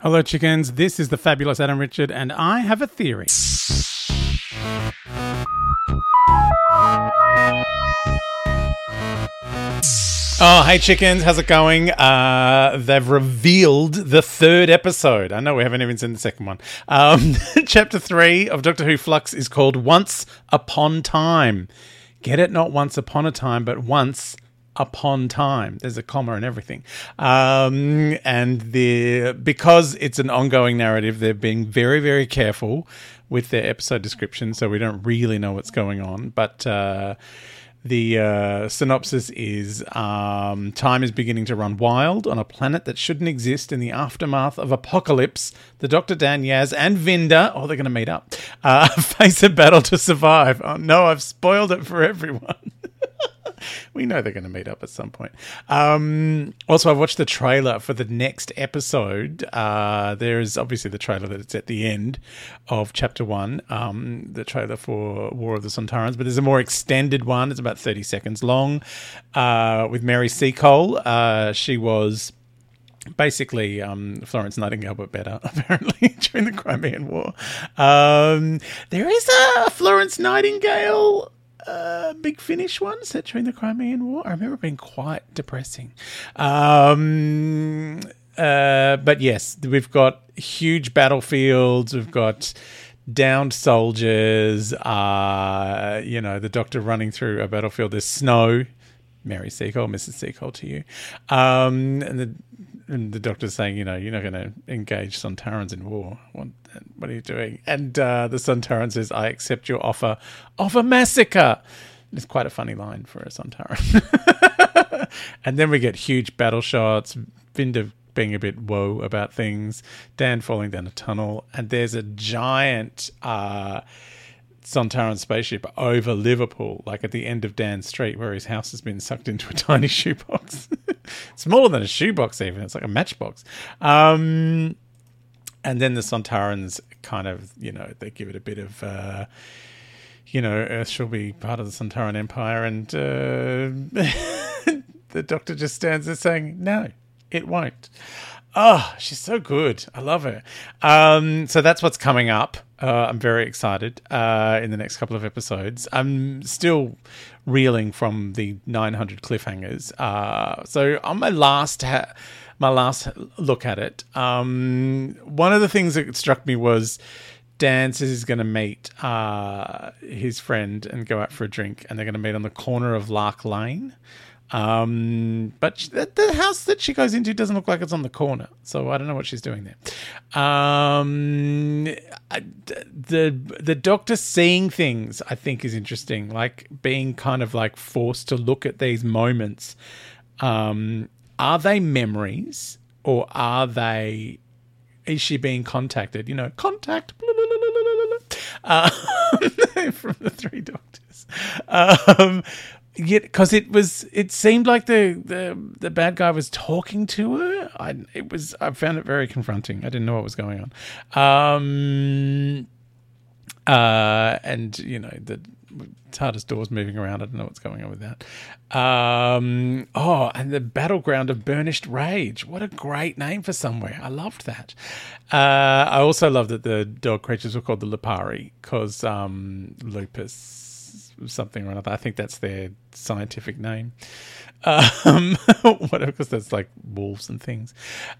Hello, chickens. This is the fabulous Adam Richard, and I have a theory. Oh, hey chickens, how's it going? Uh, they've revealed the third episode. I know we haven't even seen the second one. Um, chapter three of Doctor Who Flux is called Once Upon Time. Get it? Not once upon a time, but once upon time. There's a comma and everything. Um, and the because it's an ongoing narrative, they're being very, very careful with their episode description, so we don't really know what's going on. But uh, the uh, synopsis is um, time is beginning to run wild on a planet that shouldn't exist in the aftermath of apocalypse. The Doctor, Dan, Yaz, and Vinder, oh, they're going to meet up, uh, face a battle to survive. Oh no, I've spoiled it for everyone. we know they're going to meet up at some point. Um, also, I've watched the trailer for the next episode. Uh, there is obviously the trailer that's at the end of chapter one, um, the trailer for War of the Sontarans, but there's a more extended one. It's about 30 seconds long uh, with Mary Seacole. Uh, she was basically um, Florence Nightingale, but better, apparently, during the Crimean War. Um, there is a Florence Nightingale uh, Big Finish one set during the Crimean War. I remember being quite depressing. Um, uh, but yes, we've got huge battlefields. We've got downed soldiers. Uh, you know, the Doctor running through a battlefield. There's snow. Mary Seacole, Mrs. Seacole to you. Um, and the and the doctor's saying, you know, you're not going to engage Sontarans in war. What, what are you doing? And uh, the Sontaran says, I accept your offer of a massacre. It's quite a funny line for a Sontaran. and then we get huge battle shots, Vinder being a bit woe about things, Dan falling down a tunnel, and there's a giant. Uh, Sontaran spaceship over Liverpool, like at the end of Dan Street, where his house has been sucked into a tiny shoebox. Smaller than a shoebox, even. It's like a matchbox. Um, and then the Sontarans kind of, you know, they give it a bit of, uh, you know, Earth shall be part of the Sontaran Empire. And uh, the Doctor just stands there saying, no, it won't. Oh, she's so good. I love her. Um, so that's what's coming up. Uh, I'm very excited uh, in the next couple of episodes. I'm still reeling from the 900 cliffhangers. Uh, so on my last ha- my last look at it, um, one of the things that struck me was Dan says he's going to meet uh, his friend and go out for a drink, and they're going to meet on the corner of Lark Lane. Um, but the, the, house that she goes into doesn't look like it's on the corner, so I don't know what she's doing there. Um, the the doctor seeing things, I think, is interesting. Like being kind of like forced to look at these moments. Um, are they memories or are they? Is she being contacted? You know, contact. Blah, blah, blah, uh, from the three doctors. Um, Yet, because it was, it seemed like the, the the bad guy was talking to her. I it was, I found it very confronting. I didn't know what was going on. Um, uh, and you know the TARDIS doors moving around. I don't know what's going on with that. Um, oh, and the battleground of burnished rage. What a great name for somewhere. I loved that. Uh, I also love that the dog creatures were called the Lupari because um, lupus something or another. I think that's their scientific name. Um, whatever, because that's like wolves and things.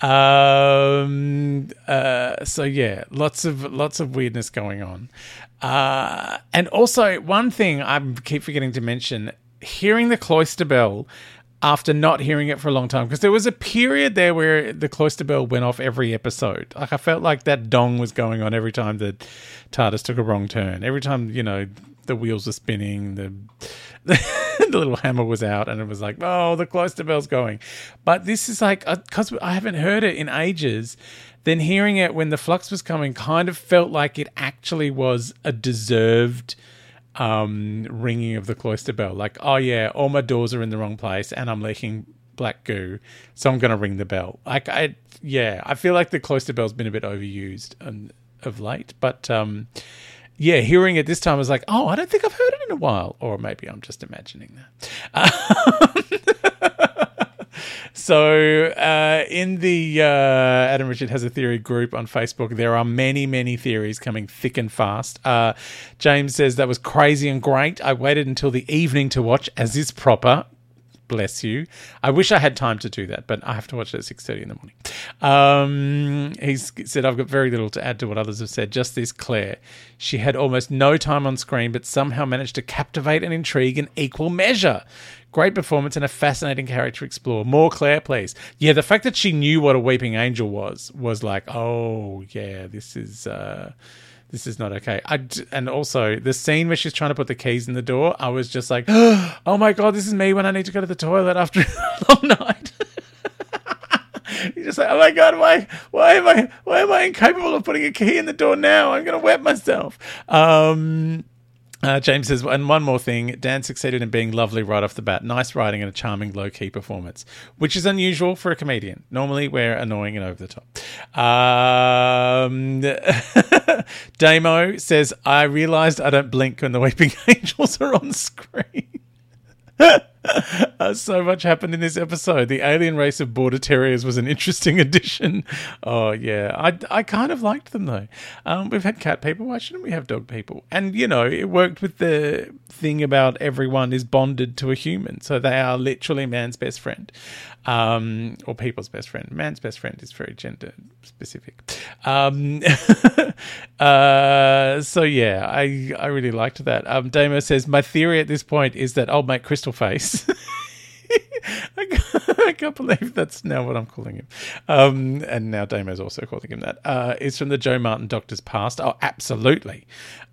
Um, uh, so yeah, lots of lots of weirdness going on. Uh, and also one thing I keep forgetting to mention: hearing the cloister bell after not hearing it for a long time because there was a period there where the cloister bell went off every episode. Like I felt like that dong was going on every time that TARDIS took a wrong turn. Every time you know the wheels were spinning, the the, little hammer was out, and it was like, oh, the cloister bell's going. But this is like uh, because I haven't heard it in ages. Then hearing it when the flux was coming kind of felt like it actually was a deserved um, ringing of the cloister bell. Like, oh yeah, all my doors are in the wrong place, and I'm leaking black goo, so I'm gonna ring the bell. Like, I yeah, I feel like the cloister bell's been a bit overused and of late, but um, yeah, hearing it this time was like, oh, I don't think I've heard it in a while, or maybe I'm just imagining that. so, uh, in the uh, Adam Richard has a theory group on Facebook, there are many, many theories coming thick and fast. Uh, James says that was crazy and great. I waited until the evening to watch, as is proper bless you. I wish I had time to do that, but I have to watch it at six thirty in the morning. Um, he said, "I've got very little to add to what others have said. Just this, Claire. She had almost no time on screen, but somehow managed to captivate and intrigue in equal measure. Great performance and a fascinating character explore. More Claire, please. Yeah, the fact that she knew what a weeping angel was was like, oh yeah, this is." Uh, this is not okay. I d- and also the scene where she's trying to put the keys in the door, I was just like, oh my god, this is me when I need to go to the toilet after a long night. You're just like, oh my god, why, why am I, why am I incapable of putting a key in the door now? I'm gonna wet myself. Um, uh, James says, and one more thing Dan succeeded in being lovely right off the bat. Nice writing and a charming low key performance, which is unusual for a comedian. Normally, we're annoying and over the top. Um, Damo says, I realized I don't blink when the Weeping Angels are on screen. uh, so much happened in this episode. The alien race of border terriers was an interesting addition. Oh yeah, I, I kind of liked them though. Um, we've had cat people. Why shouldn't we have dog people? And you know, it worked with the thing about everyone is bonded to a human, so they are literally man's best friend, um, or people's best friend. Man's best friend is very gender specific. Um, uh, so yeah, I I really liked that. Um, Damo says my theory at this point is that old mate Crystal Face I, can't, I, can't, believe that's now what I'm calling him. Um, and now Damo's also calling him that. Uh, is from the Jo Martin Doctor's past. Oh, absolutely.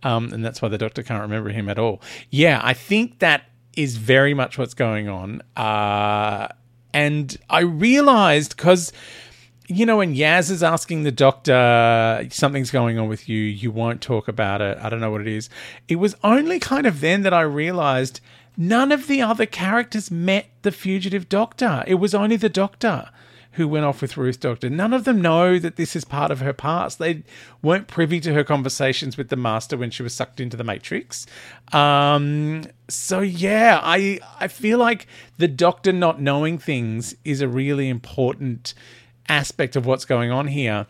Um, and that's why the Doctor can't remember him at all. Yeah, I think that is very much what's going on. Uh, and I realized because you know, when Yaz is asking the doctor, something's going on with you, you won't talk about it. I don't know what it is. It was only kind of then that I realized None of the other characters met the fugitive doctor. It was only the doctor who went off with Ruth Doctor. None of them know that this is part of her past. They weren't privy to her conversations with the Master when she was sucked into the Matrix. Um, so yeah, I I feel like the Doctor not knowing things is a really important aspect of what's going on here.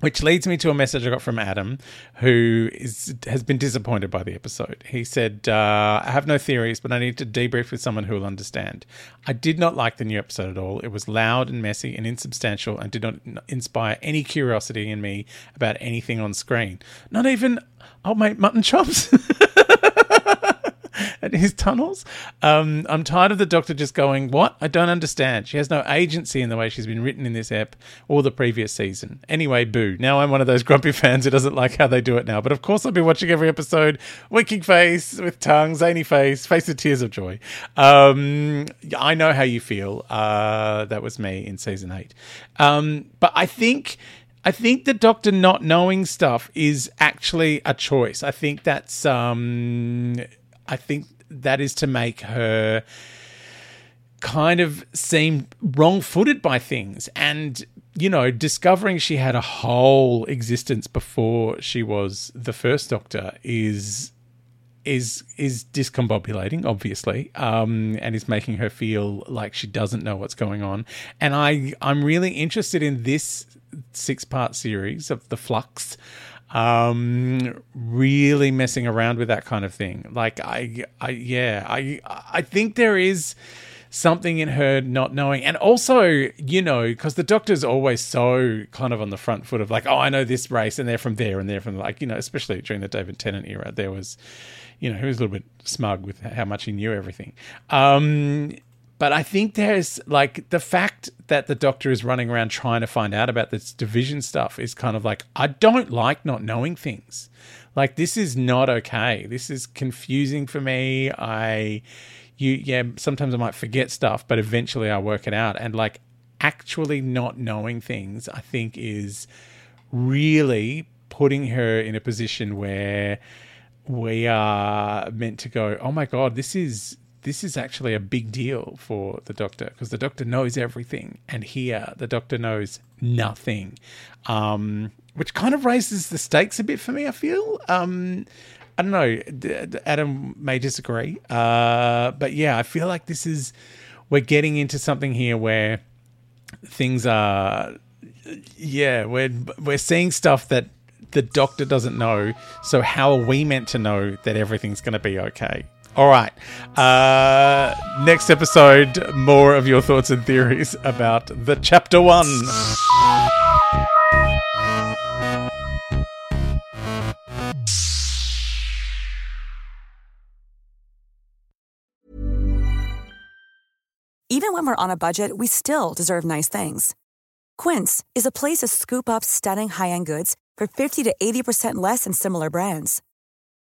Which leads me to a message I got from Adam, who is has been disappointed by the episode. He said, uh, "I have no theories, but I need to debrief with someone who will understand. I did not like the new episode at all. It was loud and messy and insubstantial, and did not inspire any curiosity in me about anything on screen. Not even, oh mate, mutton chops." at his tunnels. Um, I'm tired of the doctor just going, What? I don't understand. She has no agency in the way she's been written in this ep or the previous season. Anyway, boo. Now I'm one of those grumpy fans who doesn't like how they do it now. But of course, I'll be watching every episode, winking face with tongue, zany face, face with tears of joy. Um, I know how you feel. Uh, that was me in season eight. Um, but I think. I think the doctor not knowing stuff is actually a choice. I think that's um, I think that is to make her kind of seem wrong footed by things. And, you know, discovering she had a whole existence before she was the first doctor is is is discombobulating, obviously, um, and is making her feel like she doesn't know what's going on. And I I'm really interested in this six part series of the Flux um really messing around with that kind of thing. Like i i yeah i i think there is something in her not knowing. And also you know because the doctor's always so kind of on the front foot of like oh i know this race and they're from there and they're from like you know especially during the david tennant era there was you know he was a little bit smug with how much he knew everything. Um but I think there's like the fact that the doctor is running around trying to find out about this division stuff is kind of like, I don't like not knowing things. Like, this is not okay. This is confusing for me. I, you, yeah, sometimes I might forget stuff, but eventually I work it out. And like, actually not knowing things, I think is really putting her in a position where we are meant to go, oh my God, this is this is actually a big deal for the doctor because the doctor knows everything, and here the doctor knows nothing, um, which kind of raises the stakes a bit for me. I feel. Um, I don't know. Adam may disagree, uh, but yeah, I feel like this is we're getting into something here where things are. Yeah, we're we're seeing stuff that the doctor doesn't know. So how are we meant to know that everything's going to be okay? All right. Uh, next episode, more of your thoughts and theories about the chapter one. Even when we're on a budget, we still deserve nice things. Quince is a place to scoop up stunning high end goods for 50 to 80% less than similar brands.